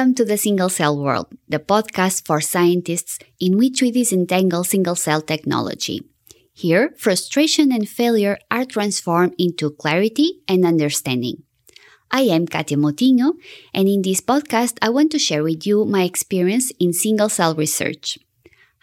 Welcome to the Single Cell World, the podcast for scientists in which we disentangle single cell technology. Here, frustration and failure are transformed into clarity and understanding. I am Cátia Moutinho, and in this podcast, I want to share with you my experience in single cell research.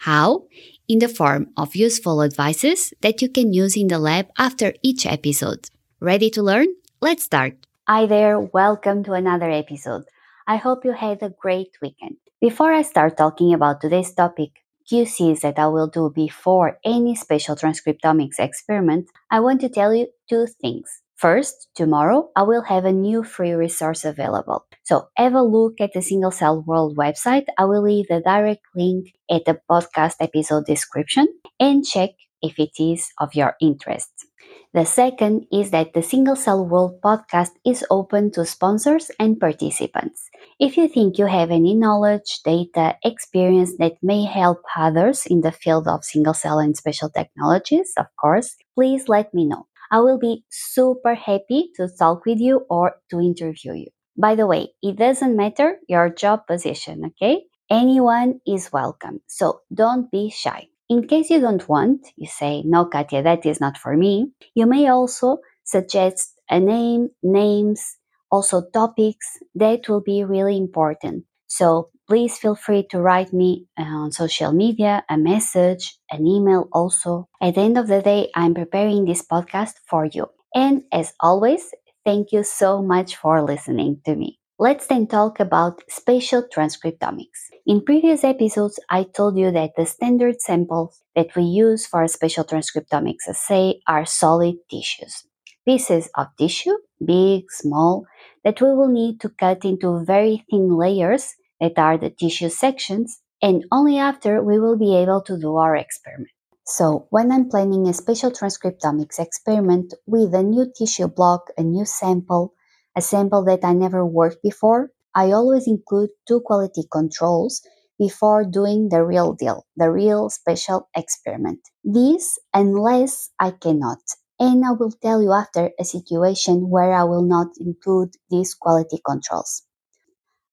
How? In the form of useful advices that you can use in the lab after each episode. Ready to learn? Let's start. Hi there, welcome to another episode. I hope you had a great weekend. Before I start talking about today's topic, QCs that I will do before any spatial transcriptomics experiment, I want to tell you two things. First, tomorrow I will have a new free resource available. So have a look at the Single Cell World website. I will leave the direct link at the podcast episode description and check if it is of your interest. The second is that the Single Cell World podcast is open to sponsors and participants. If you think you have any knowledge, data, experience that may help others in the field of single cell and spatial technologies, of course, please let me know. I will be super happy to talk with you or to interview you. By the way, it doesn't matter your job position, okay? Anyone is welcome, so don't be shy. In case you don't want, you say, no, Cátia, that is not for me, you may also suggest a name, names, also topics that will be really important. So please feel free to write me uh, on social media, a message, an email also. At the end of the day, I'm preparing this podcast for you. And as always, thank you so much for listening to me. Let's then talk about spatial transcriptomics. In previous episodes, I told you that the standard samples that we use for a spatial transcriptomics assay are solid tissues. Pieces of tissue, big, small, that we will need to cut into very thin layers that are the tissue sections, and only after we will be able to do our experiment. So, when I'm planning a spatial transcriptomics experiment with a new tissue block, a new sample, a sample that I never worked before, I always include two quality controls before doing the real deal, the real special experiment. This unless I cannot. And I will tell you after a situation where I will not include these quality controls.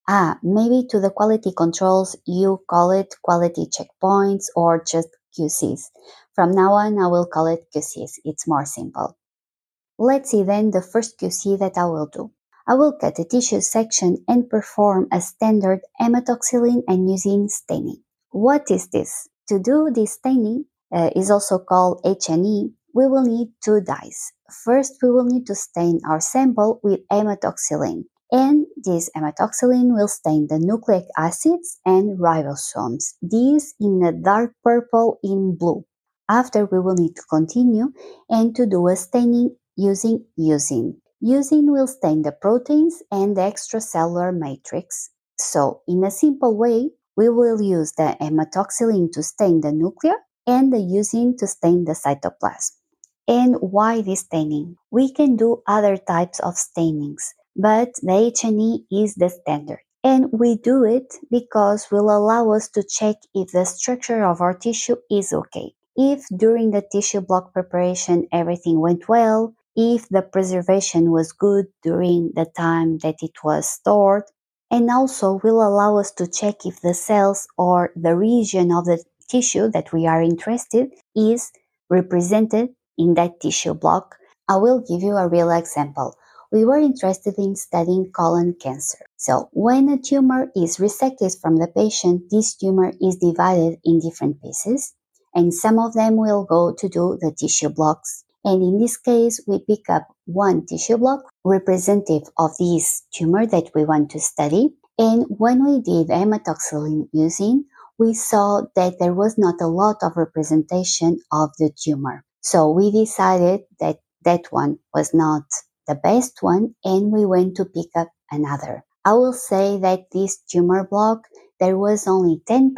Ah, maybe to the quality controls you call it quality checkpoints or just QCs. From now on, I will call it QCs. It's more simple. Let's see then the first QC that I will do. I will cut the tissue section and perform a standard hematoxylin and eosin staining. What is this? To do this staining uh, is also called H&E. We will need two dyes. First, we will need to stain our sample with hematoxylin, and this hematoxylin will stain the nucleic acids and ribosomes. These in a dark purple in blue. After, we will need to continue and to do a staining using eosin. Eosin will stain the proteins and the extracellular matrix. So, in a simple way, we will use the hematoxylin to stain the nucleus and the eosin to stain the cytoplasm. And why this staining? We can do other types of stainings, but the H&E is the standard. And we do it because will allow us to check if the structure of our tissue is okay. If during the tissue block preparation everything went well, if the preservation was good during the time that it was stored, and also will allow us to check if the cells or the region of the tissue that we are interested is represented in that tissue block. I will give you a real example. We were interested in studying colon cancer. So, when a tumor is resected from the patient, this tumor is divided in different pieces, and some of them will go to do the tissue blocks and in this case, we pick up one tissue block representative of this tumor that we want to study. And when we did hematoxylin eosin, we saw that there was not a lot of representation of the tumor. So we decided that that one was not the best one and we went to pick up another. I will say that this tumor block, there was only 10%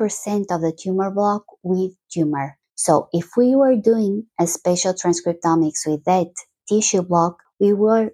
of the tumor block with tumor. So if we were doing a spatial transcriptomics with that tissue block, we were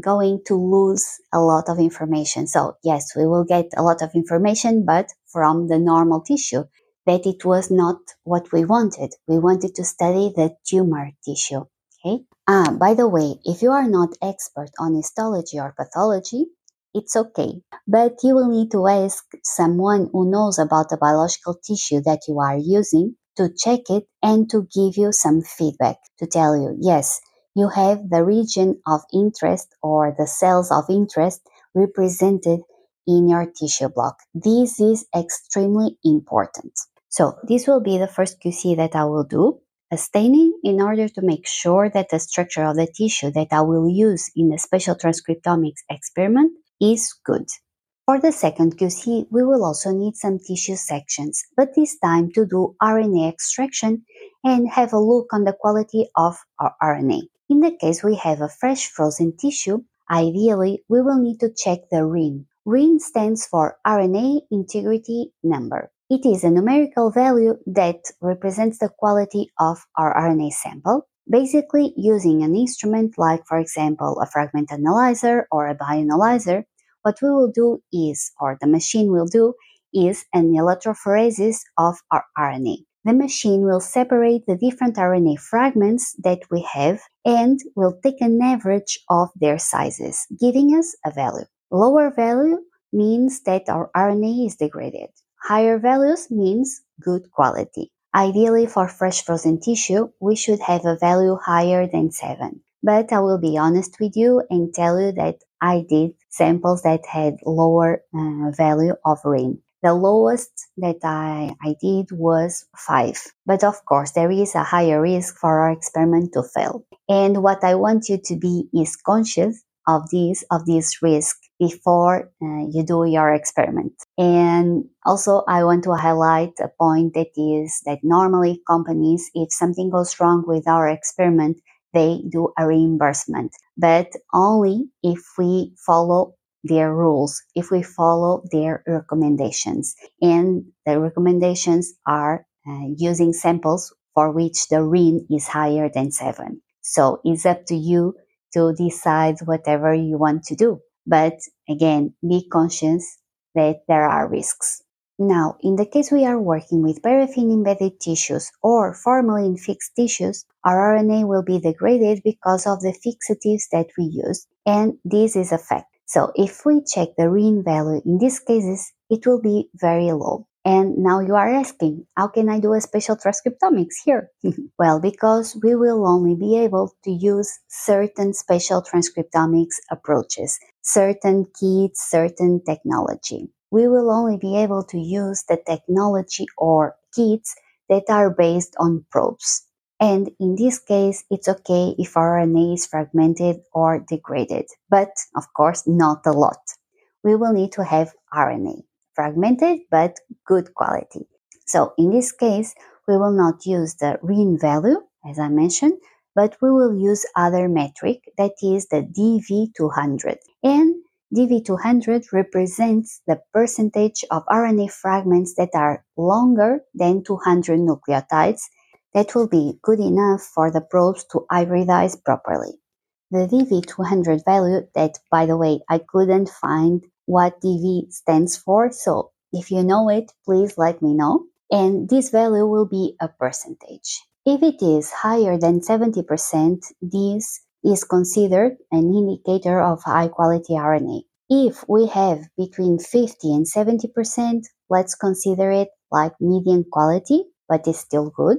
going to lose a lot of information. So yes, we will get a lot of information, but from the normal tissue, that it was not what we wanted. We wanted to study the tumor tissue. Okay. Ah, by the way, if you are not expert on histology or pathology, it's okay. But you will need to ask someone who knows about the biological tissue that you are using to check it and to give you some feedback to tell you, yes, you have the region of interest or the cells of interest represented in your tissue block. This is extremely important. So this will be the first QC that I will do, a staining in order to make sure that the structure of the tissue that I will use in the spatial transcriptomics experiment is good. For the second QC, we will also need some tissue sections, but this time to do RNA extraction and have a look on the quality of our RNA. In the case we have a fresh frozen tissue, ideally we will need to check the RIN. RIN stands for RNA integrity number. It is a numerical value that represents the quality of our RNA sample, basically using an instrument like, for example, a fragment analyzer or a bioanalyzer. What we will do is, or the machine will do, is an electrophoresis of our RNA. The machine will separate the different RNA fragments that we have and will take an average of their sizes, giving us a value. Lower value means that our RNA is degraded. Higher values means good quality. Ideally, for fresh frozen tissue, we should have a value higher than 7. But I will be honest with you and tell you that I did samples that had lower uh, value of RIN. The lowest that I, I did was 5. But of course, there is a higher risk for our experiment to fail. And what I want you to be is conscious of this of this risk before uh, you do your experiment. And also, I want to highlight a point that is that normally companies, if something goes wrong with our experiment, they do a reimbursement, but only if we follow their rules, if we follow their recommendations. And the recommendations are uh, using samples for which the RIN is higher than 7. So it's up to you to decide whatever you want to do. But again, be conscious that there are risks. Now, in the case we are working with paraffin embedded tissues or formalin fixed tissues, our RNA will be degraded because of the fixatives that we use, and this is a fact. So if we check the RIN value in these cases, it will be very low. And now you are asking, how can I do a spatial transcriptomics here? well, because we will only be able to use certain spatial transcriptomics approaches, certain kits, certain technology. We will only be able to use the technology or kits that are based on probes. And in this case, it's okay if RNA is fragmented or degraded, but of course, not a lot. We will need to have RNA fragmented but good quality. So in this case, we will not use the RIN value, as I mentioned, but we will use other metric that is the DV200. And DV200 represents the percentage of RNA fragments that are longer than 200 nucleotides that will be good enough for the probes to hybridize properly. The DV200 value that, by the way, I couldn't find what DV stands for. So if you know it, please let me know. And this value will be a percentage. If it is higher than 70%, this is considered an indicator of high quality RNA. If we have between 50 and 70%, let's consider it like medium quality, but it's still good.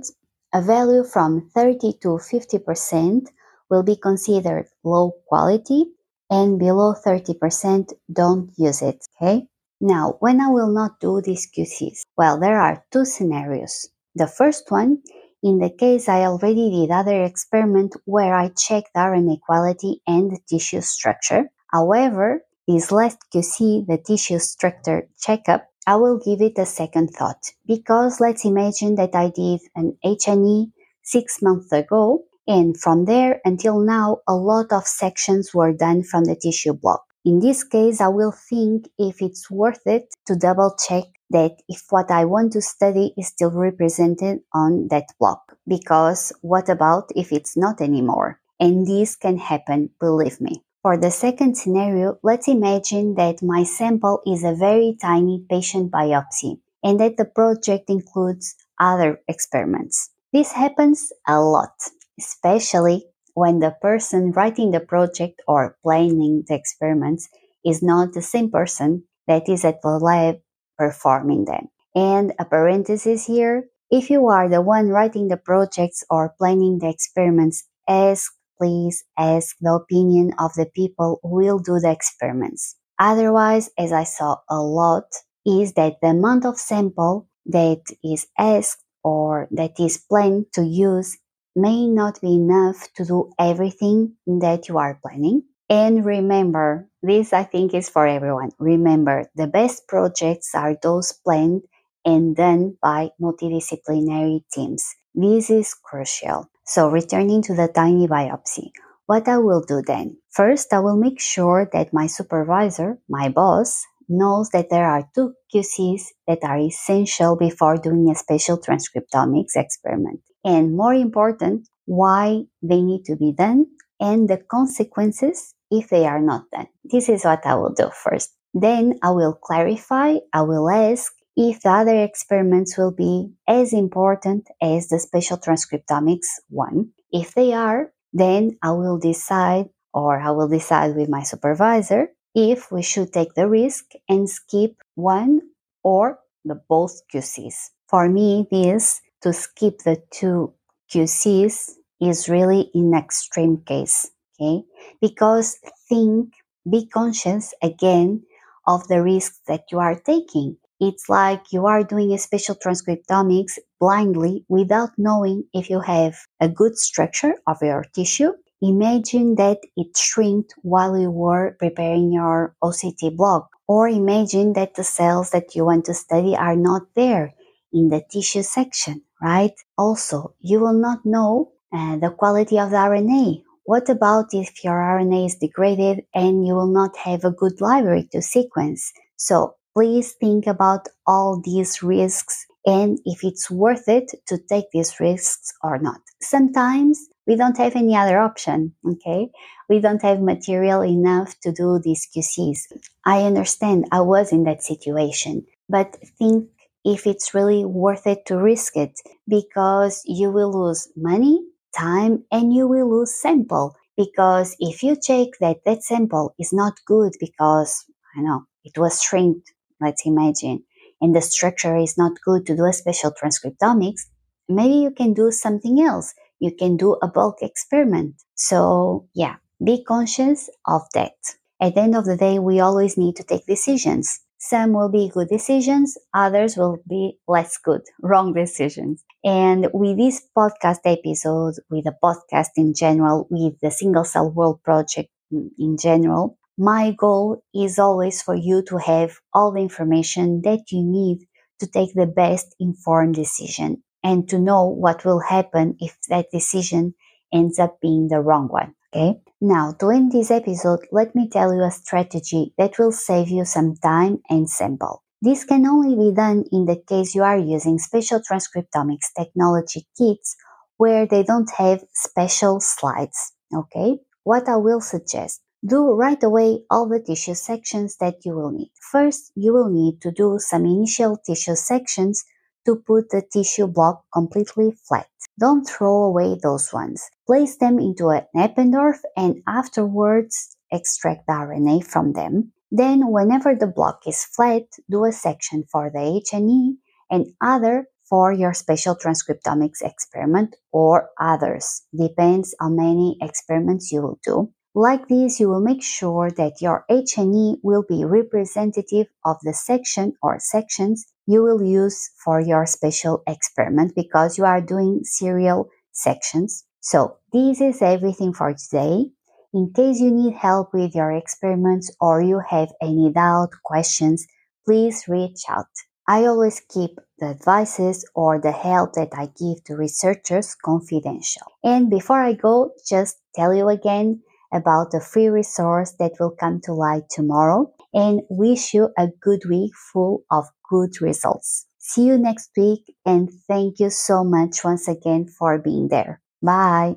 A value from 30 to 50% will be considered low quality and below 30% don't use it, okay? Now, when I will not do these QCs? Well, there are two scenarios. The first one, in the case I already did other experiment where I checked RNA quality and tissue structure. However, this last QC, the tissue structure checkup, I will give it a second thought because let's imagine that I did an H&E six months ago and from there until now, a lot of sections were done from the tissue block. In this case, I will think if it's worth it to double check that if what I want to study is still represented on that block. Because what about if it's not anymore? And this can happen, believe me. For the second scenario, let's imagine that my sample is a very tiny patient biopsy and that the project includes other experiments. This happens a lot especially when the person writing the project or planning the experiments is not the same person that is at the lab performing them. And a parenthesis here if you are the one writing the projects or planning the experiments, ask, please ask the opinion of the people who will do the experiments. Otherwise, as I saw a lot, is that the amount of sample that is asked or that is planned to use may not be enough to do everything that you are planning. And remember, this I think is for everyone. Remember, the best projects are those planned and done by multidisciplinary teams. This is crucial. So, returning to the tiny biopsy, what I will do then? First, I will make sure that my supervisor, my boss, knows that there are two QCs that are essential before doing a spatial transcriptomics experiment. And more important, why they need to be done and the consequences if they are not done. This is what I will do first. Then I will clarify, I will ask if the other experiments will be as important as the spatial transcriptomics one. If they are, then I will decide or I will decide with my supervisor if we should take the risk and skip one or the both QCs. For me, this to skip the two QCs is really in extreme case, okay? Because think, be conscious again of the risks that you are taking. It's like you are doing a spatial transcriptomics blindly without knowing if you have a good structure of your tissue. Imagine that it shrinked while you were preparing your OCT block, or imagine that the cells that you want to study are not there in the tissue section, right? Also, you will not know uh, the quality of the RNA. What about if your RNA is degraded and you will not have a good library to sequence? So please think about all these risks and if it's worth it to take these risks or not. Sometimes we don't have any other option, okay? We don't have material enough to do these QCs. I understand I was in that situation, but think if it's really worth it to risk it because you will lose money, time, and you will lose sample. Because if you check that that sample is not good because, I know, it was shrinked let's imagine, and the structure is not good to do a spatial transcriptomics, maybe you can do something else. You can do a bulk experiment. So, yeah, be conscious of that. At the end of the day, we always need to take decisions. Some will be good decisions, others will be less good, wrong decisions. And with this podcast episode, with the podcast in general, with the Single Cell World Project in general, my goal is always for you to have all the information that you need to take the best informed decision and to know what will happen if that decision ends up being the wrong one. Okay. Now, end this episode, let me tell you a strategy that will save you some time and sample. This can only be done in the case you are using spatial transcriptomics technology kits where they don't have special slides. Okay. What I will suggest do right away all the tissue sections that you will need. First, you will need to do some initial tissue sections to put the tissue block completely flat. Don't throw away those ones. Place them into an Eppendorf and afterwards extract the RNA from them. Then, whenever the block is flat, do a section for the H&E and other for your spatial transcriptomics experiment or others. Depends how many experiments you will do. Like this, you will make sure that your H&E will be representative of the section or sections you will use for your special experiment because you are doing serial sections. So this is everything for today. In case you need help with your experiments or you have any doubt, questions, please reach out. I always keep the advices or the help that I give to researchers confidential. And before I go, just tell you again about the free resource that will come to light tomorrow and wish you a good week full of good results. See you next week and thank you so much once again for being there. Bye.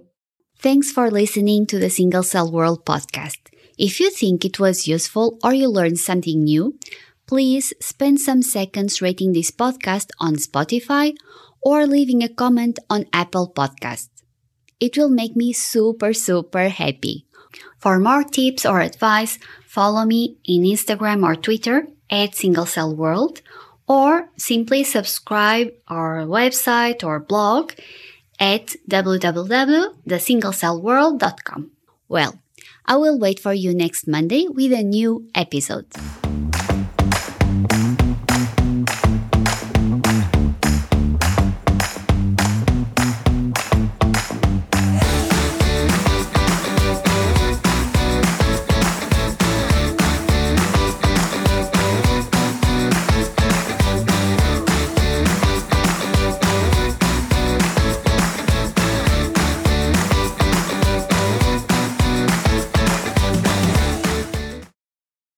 Thanks for listening to the Single Cell World podcast. If you think it was useful or you learned something new, please spend some seconds rating this podcast on Spotify or leaving a comment on Apple Podcast. It will make me super, super happy. For more tips or advice, follow me in Instagram or Twitter at Single Cell World or simply subscribe our website or blog at www.thesinglecellworld.com. Well, I will wait for you next Monday with a new episode.